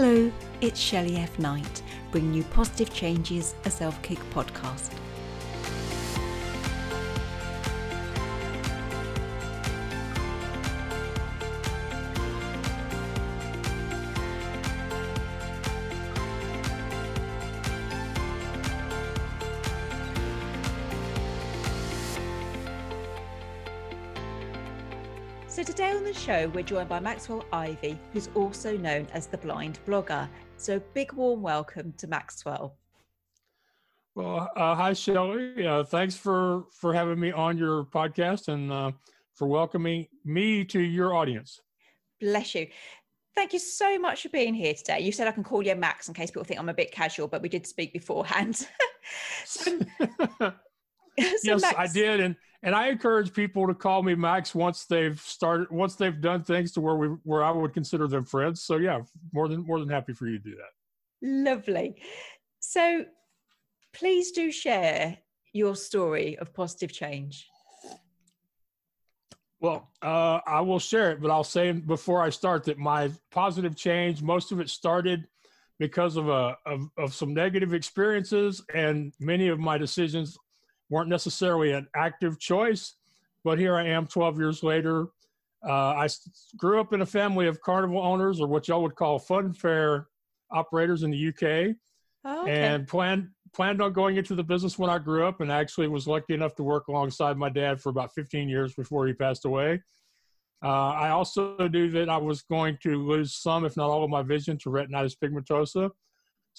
Hello, it's Shelly F. Knight, bringing you Positive Changes, a self kick podcast. Show, we're joined by Maxwell Ivy, who's also known as the Blind Blogger. So big warm welcome to Maxwell. Well, uh, hi Shelly. Uh, thanks for for having me on your podcast and uh, for welcoming me to your audience. Bless you. Thank you so much for being here today. You said I can call you Max in case people think I'm a bit casual, but we did speak beforehand. so, so yes, Max, I did, and and I encourage people to call me Max once they've started once they've done things to where we where I would consider them friends. So yeah, more than more than happy for you to do that. Lovely. So please do share your story of positive change. Well, uh, I will share it, but I'll say before I start that my positive change, most of it started because of a of, of some negative experiences, and many of my decisions weren't necessarily an active choice, but here I am 12 years later. Uh, I grew up in a family of carnival owners, or what y'all would call fun fair operators in the UK, oh, okay. and planned planned on going into the business when I grew up, and actually was lucky enough to work alongside my dad for about 15 years before he passed away. Uh, I also knew that I was going to lose some, if not all, of my vision to retinitis pigmentosa.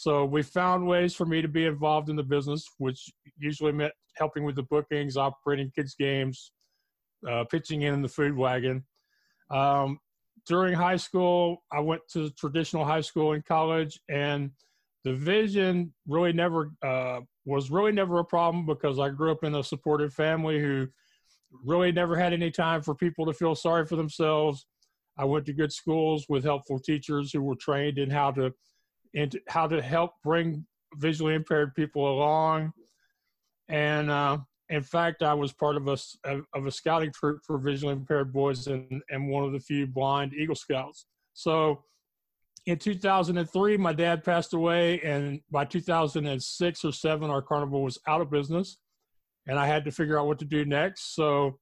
So we found ways for me to be involved in the business, which usually meant helping with the bookings, operating kids' games, uh, pitching in the food wagon. Um, during high school, I went to traditional high school and college, and the vision really never uh, was really never a problem because I grew up in a supportive family who really never had any time for people to feel sorry for themselves. I went to good schools with helpful teachers who were trained in how to into how to help bring visually impaired people along. And uh, in fact, I was part of a of a scouting troop for visually impaired boys and, and one of the few blind Eagle Scouts. So in 2003, my dad passed away, and by 2006 or seven, our carnival was out of business, and I had to figure out what to do next. So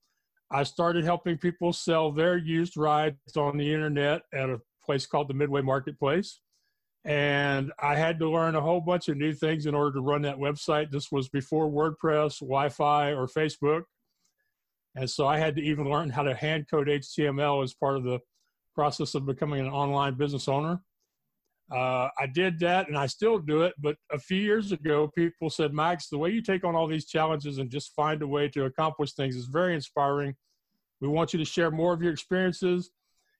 I started helping people sell their used rides on the internet at a place called the Midway Marketplace and I had to learn a whole bunch of new things in order to run that website. This was before WordPress, Wi-Fi, or Facebook, and so I had to even learn how to hand code HTML as part of the process of becoming an online business owner. Uh, I did that, and I still do it. But a few years ago, people said, "Max, the way you take on all these challenges and just find a way to accomplish things is very inspiring. We want you to share more of your experiences."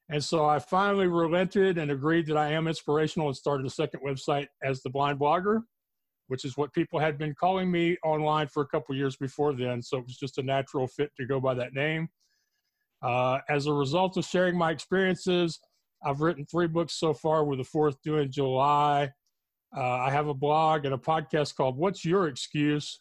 And so I finally relented and agreed that I am inspirational and started a second website as the blind blogger, which is what people had been calling me online for a couple years before then. So it was just a natural fit to go by that name. Uh, as a result of sharing my experiences, I've written three books so far, with the fourth due in July. Uh, I have a blog and a podcast called What's Your Excuse?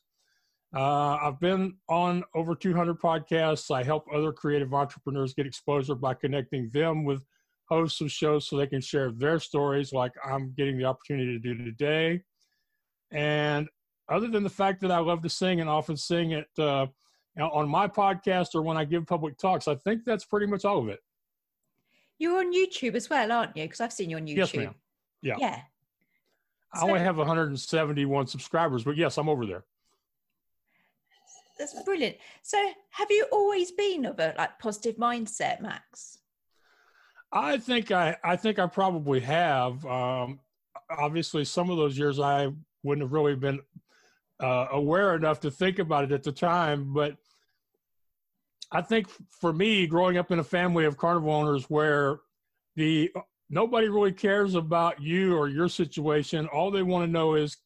Uh, I've been on over 200 podcasts. I help other creative entrepreneurs get exposure by connecting them with hosts of shows so they can share their stories, like I'm getting the opportunity to do today. And other than the fact that I love to sing and often sing it uh, on my podcast or when I give public talks, I think that's pretty much all of it. You're on YouTube as well, aren't you? Because I've seen you on YouTube. Yes, ma'am. Yeah. Yeah. I only have 171 subscribers, but yes, I'm over there that's brilliant. So, have you always been of a like positive mindset, Max? I think I, I think I probably have. Um, obviously, some of those years I wouldn't have really been uh, aware enough to think about it at the time, but I think for me, growing up in a family of carnival owners where the nobody really cares about you or your situation, all they want to know is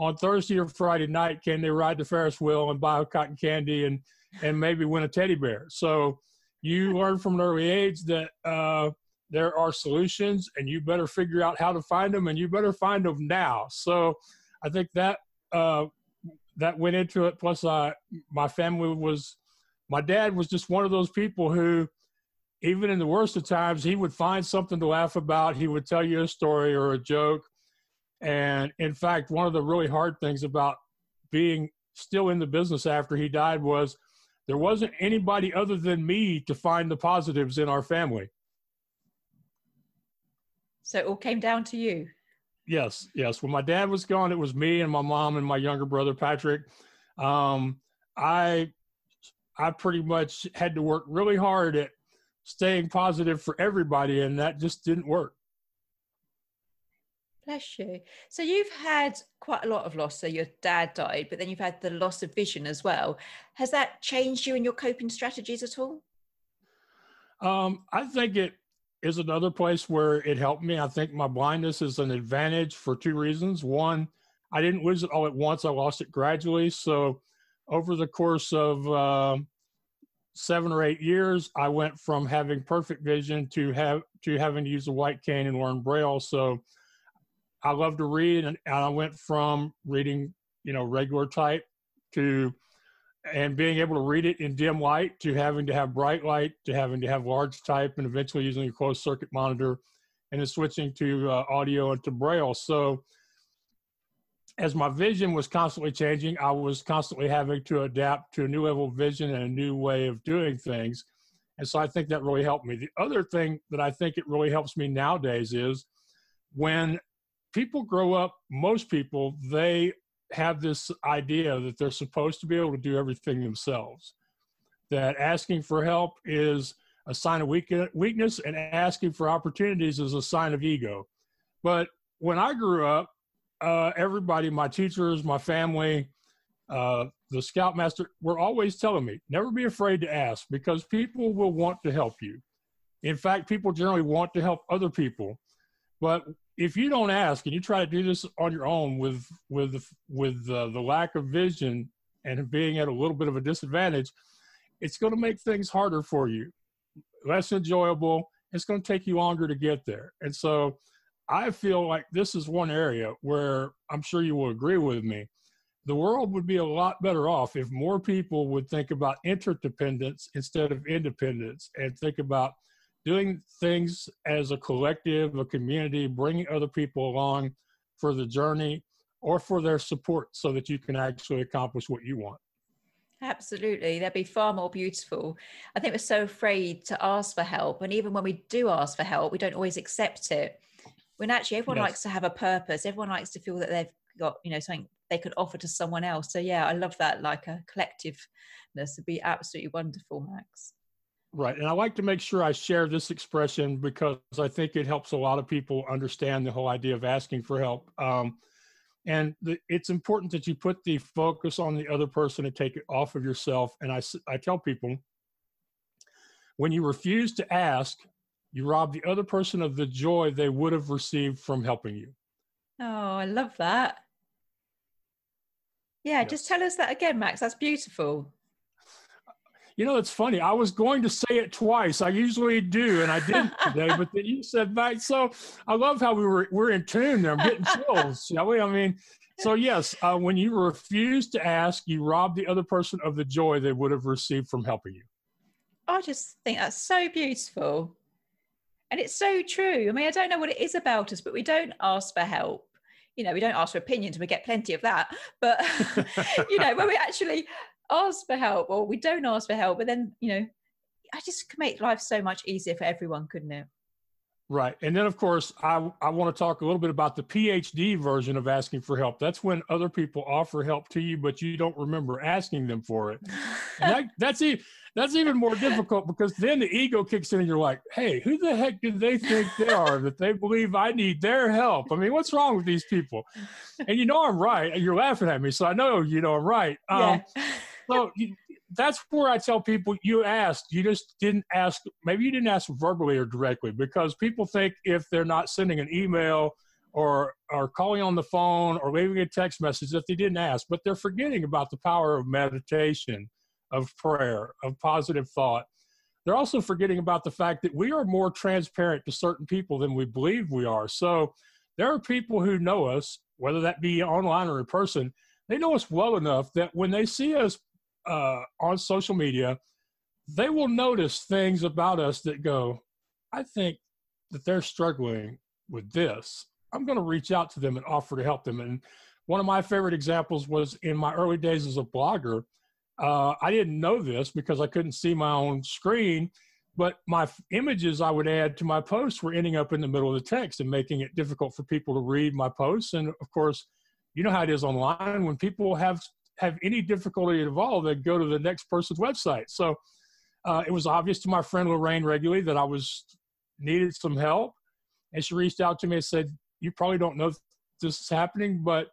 on Thursday or Friday night, can they ride the Ferris wheel and buy a cotton candy and and maybe win a teddy bear? So you learn from an early age that uh, there are solutions, and you better figure out how to find them, and you better find them now. So I think that uh, that went into it. Plus, uh, my family was my dad was just one of those people who even in the worst of times, he would find something to laugh about. He would tell you a story or a joke. And in fact, one of the really hard things about being still in the business after he died was there wasn't anybody other than me to find the positives in our family. So it all came down to you. Yes, yes. When my dad was gone, it was me and my mom and my younger brother Patrick. Um, I I pretty much had to work really hard at staying positive for everybody, and that just didn't work. Bless you. So you've had quite a lot of loss. So your dad died, but then you've had the loss of vision as well. Has that changed you in your coping strategies at all? Um, I think it is another place where it helped me. I think my blindness is an advantage for two reasons. One, I didn't lose it all at once. I lost it gradually. So over the course of uh, seven or eight years, I went from having perfect vision to have to having to use a white cane and learn braille. So I love to read, and, and I went from reading, you know, regular type to and being able to read it in dim light to having to have bright light to having to have large type and eventually using a closed circuit monitor and then switching to uh, audio and to braille. So as my vision was constantly changing i was constantly having to adapt to a new level of vision and a new way of doing things. And so i think that really helped me. The other thing that i think it really helps me nowadays is when people grow up most people they have this idea that they're supposed to be able to do everything themselves. That asking for help is a sign of weakness, and asking for opportunities is a sign of ego. But when I grew up, uh, everybody, my teachers, my family, uh, the scoutmaster, were always telling me never be afraid to ask because people will want to help you. In fact, people generally want to help other people. But if you don't ask and you try to do this on your own with with with uh, the lack of vision and being at a little bit of a disadvantage, it's going to make things harder for you, less enjoyable. It's going to take you longer to get there. And so, I feel like this is one area where I'm sure you will agree with me. The world would be a lot better off if more people would think about interdependence instead of independence and think about doing things as a collective, a community, bringing other people along for the journey or for their support so that you can actually accomplish what you want. Absolutely. That'd be far more beautiful. I think we're so afraid to ask for help. And even when we do ask for help, we don't always accept it. When actually everyone yes. likes to have a purpose, everyone likes to feel that they've got, you know, something they could offer to someone else. So yeah, I love that like a collectiveness would be absolutely wonderful, Max. Right. And I like to make sure I share this expression because I think it helps a lot of people understand the whole idea of asking for help. Um, and the, it's important that you put the focus on the other person and take it off of yourself. And I, I tell people when you refuse to ask, you rob the other person of the joy they would have received from helping you. Oh, I love that. Yeah, yes. just tell us that again, Max. That's beautiful. You know, it's funny. I was going to say it twice. I usually do, and I didn't today. But then you said back. So I love how we were we're in tune there. I'm getting chills, shall we? I mean, so yes, uh, when you refuse to ask, you rob the other person of the joy they would have received from helping you. I just think that's so beautiful, and it's so true. I mean, I don't know what it is about us, but we don't ask for help you know, we don't ask for opinions we get plenty of that. But, you know, when we actually ask for help or we don't ask for help, but then, you know, I just can make life so much easier for everyone, couldn't it? Right. And then, of course, I, I want to talk a little bit about the PhD version of asking for help. That's when other people offer help to you, but you don't remember asking them for it. That, that's, e- that's even more difficult because then the ego kicks in and you're like, hey, who the heck do they think they are that they believe I need their help? I mean, what's wrong with these people? And you know I'm right. And you're laughing at me, so I know you know I'm right. Um, yeah so that's where I tell people you asked, you just didn't ask. Maybe you didn't ask verbally or directly because people think if they're not sending an email or or calling on the phone or leaving a text message that they didn't ask, but they're forgetting about the power of meditation, of prayer, of positive thought. They're also forgetting about the fact that we are more transparent to certain people than we believe we are. So there are people who know us, whether that be online or in person, they know us well enough that when they see us uh, on social media, they will notice things about us that go, I think that they're struggling with this. I'm going to reach out to them and offer to help them. And one of my favorite examples was in my early days as a blogger. Uh, I didn't know this because I couldn't see my own screen, but my f- images I would add to my posts were ending up in the middle of the text and making it difficult for people to read my posts. And of course, you know how it is online when people have have any difficulty at all, they'd go to the next person's website. So uh, it was obvious to my friend Lorraine regularly that I was needed some help, and she reached out to me and said, "You probably don't know this is happening, but."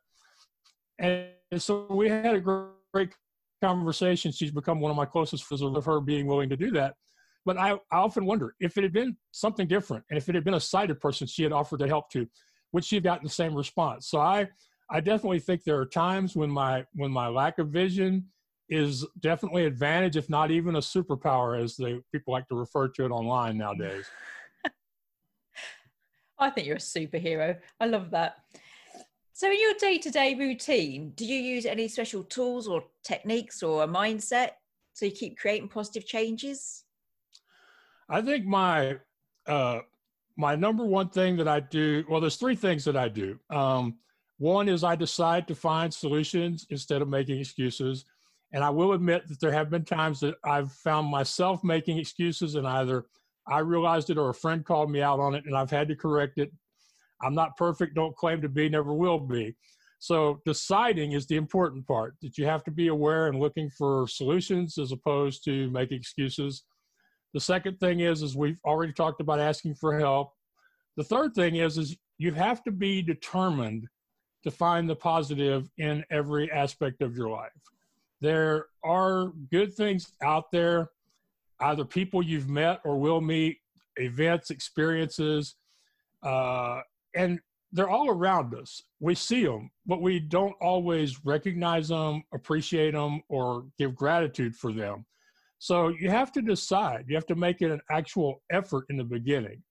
And so we had a great conversation. She's become one of my closest friends of her being willing to do that. But I, I often wonder if it had been something different, and if it had been a sighted person she had offered to help to, would she have gotten the same response? So I, I definitely think there are times when my when my lack of vision is definitely advantage, if not even a superpower, as they people like to refer to it online nowadays. I think you're a superhero. I love that. So, in your day to day routine, do you use any special tools or techniques or a mindset so you keep creating positive changes? I think my uh, my number one thing that I do well, there's three things that I do. Um, one is I decide to find solutions instead of making excuses. And I will admit that there have been times that I've found myself making excuses and either I realized it or a friend called me out on it and I've had to correct it. I'm not perfect, don't claim to be, never will be. So deciding is the important part that you have to be aware and looking for solutions as opposed to making excuses. The second thing is, is we've already talked about asking for help. The third thing is, is you have to be determined to find the positive in every aspect of your life. There are good things out there, either people you've met or will meet, events, experiences, uh, and they're all around us. We see them, but we don't always recognize them, appreciate them, or give gratitude for them. So you have to decide. You have to make it an actual effort in the beginning.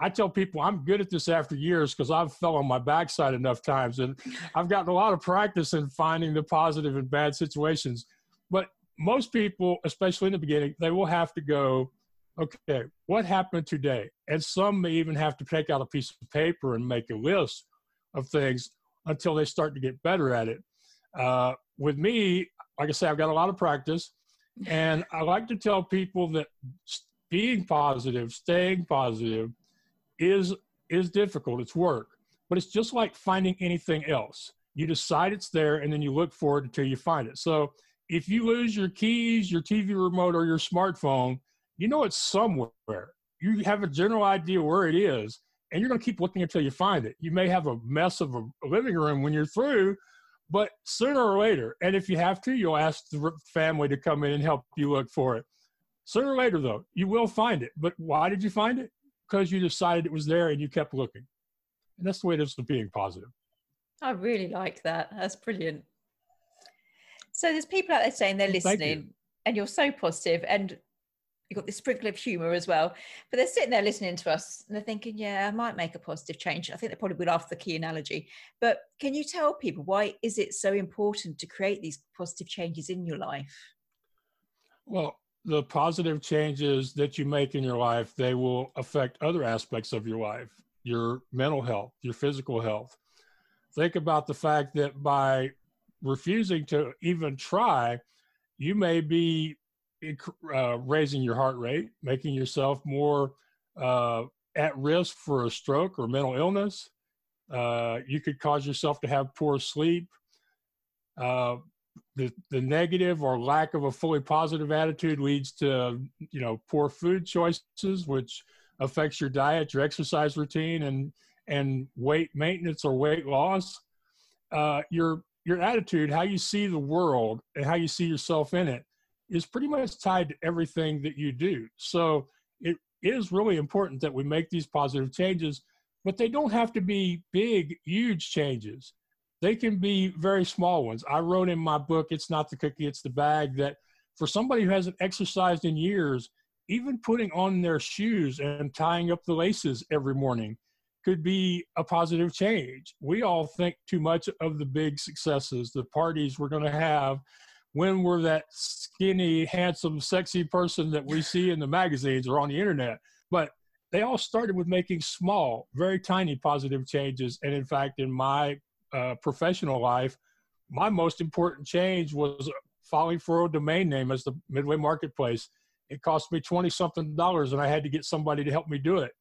I tell people I'm good at this after years because I've fell on my backside enough times and I've gotten a lot of practice in finding the positive in bad situations. But most people, especially in the beginning, they will have to go, okay, what happened today? And some may even have to take out a piece of paper and make a list of things until they start to get better at it. Uh, with me, like I say, I've got a lot of practice. And I like to tell people that being positive, staying positive, is is difficult. It's work, but it's just like finding anything else. You decide it's there, and then you look for it until you find it. So if you lose your keys, your TV remote, or your smartphone, you know it's somewhere. You have a general idea where it is, and you're going to keep looking until you find it. You may have a mess of a living room when you're through, but sooner or later, and if you have to, you'll ask the family to come in and help you look for it. Sooner or later, though, you will find it. But why did you find it? Because you decided it was there and you kept looking. And that's the way it is with being positive. I really like that. That's brilliant. So there's people out there saying they're listening you. and you're so positive and you've got this sprinkle of humor as well. But they're sitting there listening to us and they're thinking, yeah, I might make a positive change. I think they probably will after the key analogy. But can you tell people why is it so important to create these positive changes in your life? Well, the positive changes that you make in your life, they will affect other aspects of your life, your mental health, your physical health. Think about the fact that by refusing to even try, you may be uh, raising your heart rate, making yourself more uh, at risk for a stroke or mental illness. Uh, you could cause yourself to have poor sleep. The, the negative or lack of a fully positive attitude leads to you know poor food choices which affects your diet your exercise routine and and weight maintenance or weight loss. Uh, your your attitude how you see the world and how you see yourself in it is pretty much tied to everything that you do. So it is really important that we make these positive changes but they don't have to be big huge changes they can be very small ones. I wrote in my book, It's Not the Cookie, It's the Bag, that for somebody who hasn't exercised in years, even putting on their shoes and tying up the laces every morning could be a positive change. We all think too much of the big successes, the parties we're going to have when we're that skinny, handsome, sexy person that we see in the magazines or on the internet. But they all started with making small, very tiny positive changes. And in fact, in my uh, professional life, my most important change was filing for a domain name as the Midway Marketplace. It cost me 20 something dollars and I had to get somebody to help me do it.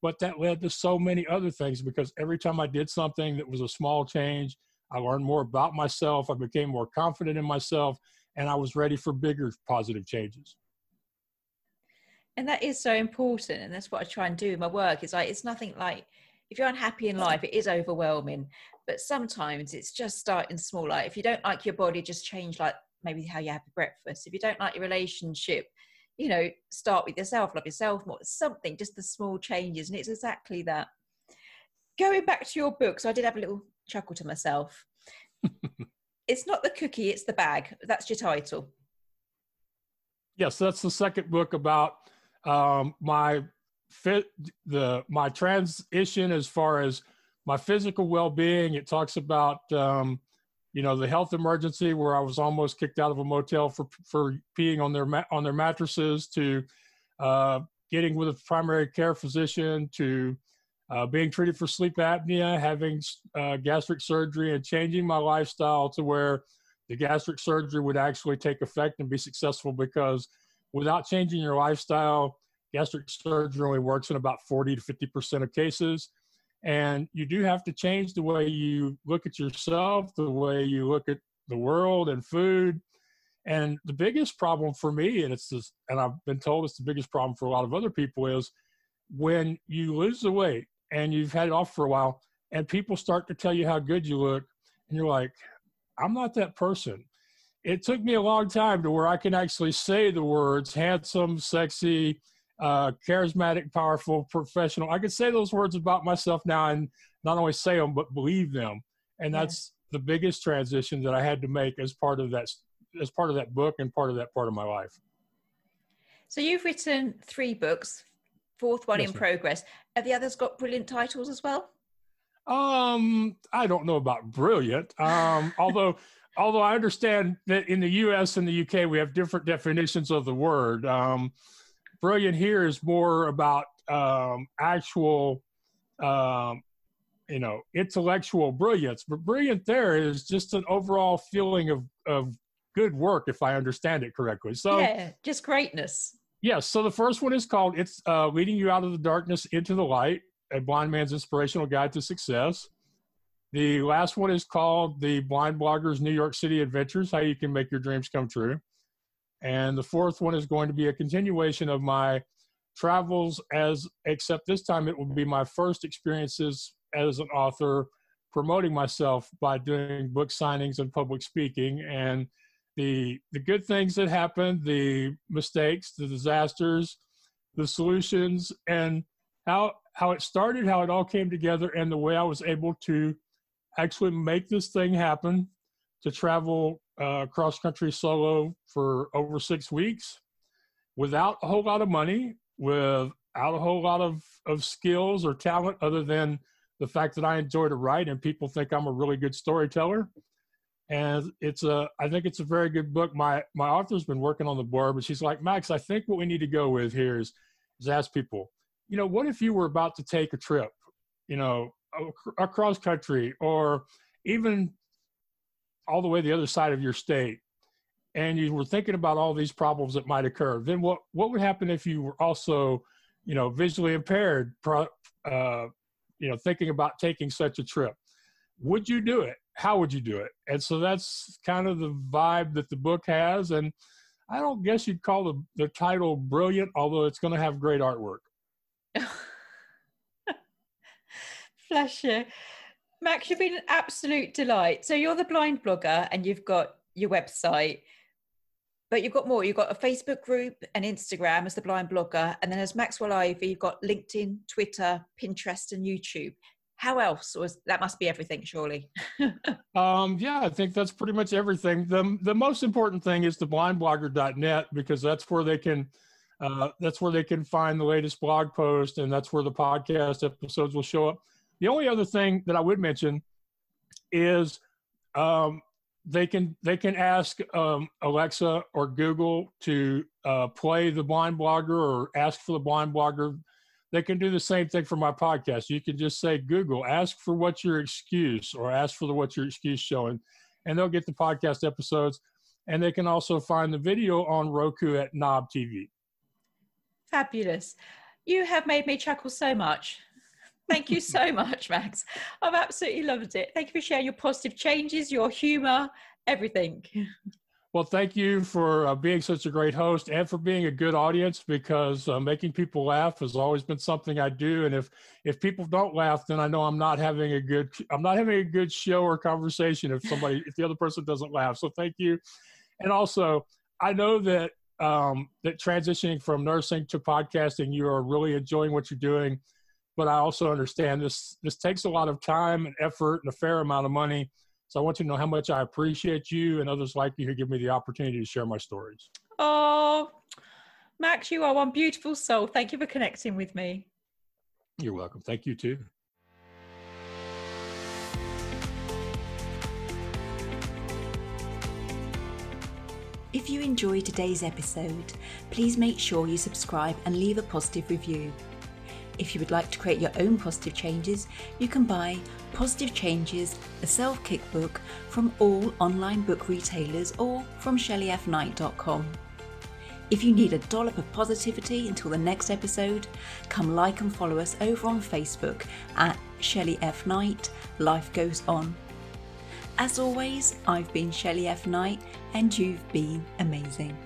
But that led to so many other things because every time I did something that was a small change, I learned more about myself. I became more confident in myself and I was ready for bigger positive changes. And that is so important. And that's what I try and do in my work. It's like, it's nothing like, if you're unhappy in life, it is overwhelming. But sometimes it's just starting small. Like if you don't like your body, just change like maybe how you have breakfast. If you don't like your relationship, you know, start with yourself, love yourself more. Something, just the small changes. And it's exactly that. Going back to your books, I did have a little chuckle to myself. it's not the cookie, it's the bag. That's your title. Yes, that's the second book about um, my fit the my transition as far as my physical well-being. It talks about um, you know the health emergency where I was almost kicked out of a motel for for peeing on their ma- on their mattresses to uh, getting with a primary care physician to uh, being treated for sleep apnea, having uh, gastric surgery, and changing my lifestyle to where the gastric surgery would actually take effect and be successful because without changing your lifestyle, gastric surgery only works in about 40 to 50% of cases. And you do have to change the way you look at yourself, the way you look at the world and food. And the biggest problem for me, and it's this, and I've been told it's the biggest problem for a lot of other people, is when you lose the weight and you've had it off for a while, and people start to tell you how good you look, and you're like, I'm not that person. It took me a long time to where I can actually say the words handsome, sexy, uh, charismatic, powerful, professional. I could say those words about myself now and not only say them, but believe them. And that's yeah. the biggest transition that I had to make as part of that, as part of that book and part of that part of my life. So you've written three books, fourth one yes, in progress. Have the others got brilliant titles as well? Um, I don't know about brilliant. Um, although, although I understand that in the U.S. and the U.K. we have different definitions of the word. Um, brilliant here is more about um, actual, um, you know, intellectual brilliance. But brilliant there is just an overall feeling of of good work, if I understand it correctly. So yeah, just greatness. Yes. So the first one is called "It's uh, Leading You Out of the Darkness into the Light: A Blind Man's Inspirational Guide to Success." The last one is called "The Blind Blogger's New York City Adventures: How You Can Make Your Dreams Come True." And the fourth one is going to be a continuation of my travels as except this time it will be my first experiences as an author promoting myself by doing book signings and public speaking. And the the good things that happened the mistakes the disasters the solutions and how how it started how it all came together and the way i was able to actually make this thing happen to travel uh, cross country solo for over six weeks without a whole lot of money, without a whole lot of, of skills or talent other than the fact that I enjoy to write and people think I'm a really good storyteller. And it's a, I think it's a very good book. My my author's been working on the board, but she's like, Max, I think what we need to go with here is, is ask people, you know, what if you were about to take a trip, you know, across country or even all the way the other side of your state and you were thinking about all these problems that might occur then what what would happen if you were also you know visually impaired uh, you know thinking about taking such a trip? Would you do it? How would you do it? And so that's kind of the vibe that the book has and i don't guess you'd call the, the title brilliant although it's going to have great artwork. Flash you Max, you've been an absolute delight. So you're the blind blogger and you've got your website, but you've got more. You've got a Facebook group and Instagram as the blind blogger. And then as Maxwell Ivy, you've got LinkedIn, Twitter, Pinterest, and YouTube. How else was that must be everything, surely? um, yeah, I think that's pretty much everything. The the most important thing is the blindblogger.net because that's where they can uh, that's where they can find the latest blog post and that's where the podcast episodes will show up the only other thing that I would mention is um, they can they can ask um, Alexa or Google to uh, play the blind blogger or ask for the blind blogger. They can do the same thing for my podcast. You can just say Google, ask for what's your excuse, or ask for the what's your excuse showing, and they'll get the podcast episodes. And they can also find the video on Roku at Knob TV. Fabulous. You have made me chuckle so much. Thank you so much, Max. I've absolutely loved it. Thank you for sharing your positive changes, your humor, everything. Well, thank you for uh, being such a great host and for being a good audience because uh, making people laugh has always been something I do. And if if people don't laugh, then I know I'm not having a good I'm not having a good show or conversation if somebody if the other person doesn't laugh. So thank you. And also, I know that um, that transitioning from nursing to podcasting, you are really enjoying what you're doing but I also understand this this takes a lot of time and effort and a fair amount of money. So I want you to know how much I appreciate you and others like you who give me the opportunity to share my stories. Oh, Max, you are one beautiful soul. Thank you for connecting with me. You're welcome. Thank you too. If you enjoyed today's episode, please make sure you subscribe and leave a positive review. If you would like to create your own positive changes, you can buy Positive Changes, a self kick book from all online book retailers or from shellyfknight.com. If you need a dollop of positivity until the next episode, come like and follow us over on Facebook at Shelly F. Knight, Life Goes On. As always, I've been Shelly F. Knight and you've been amazing.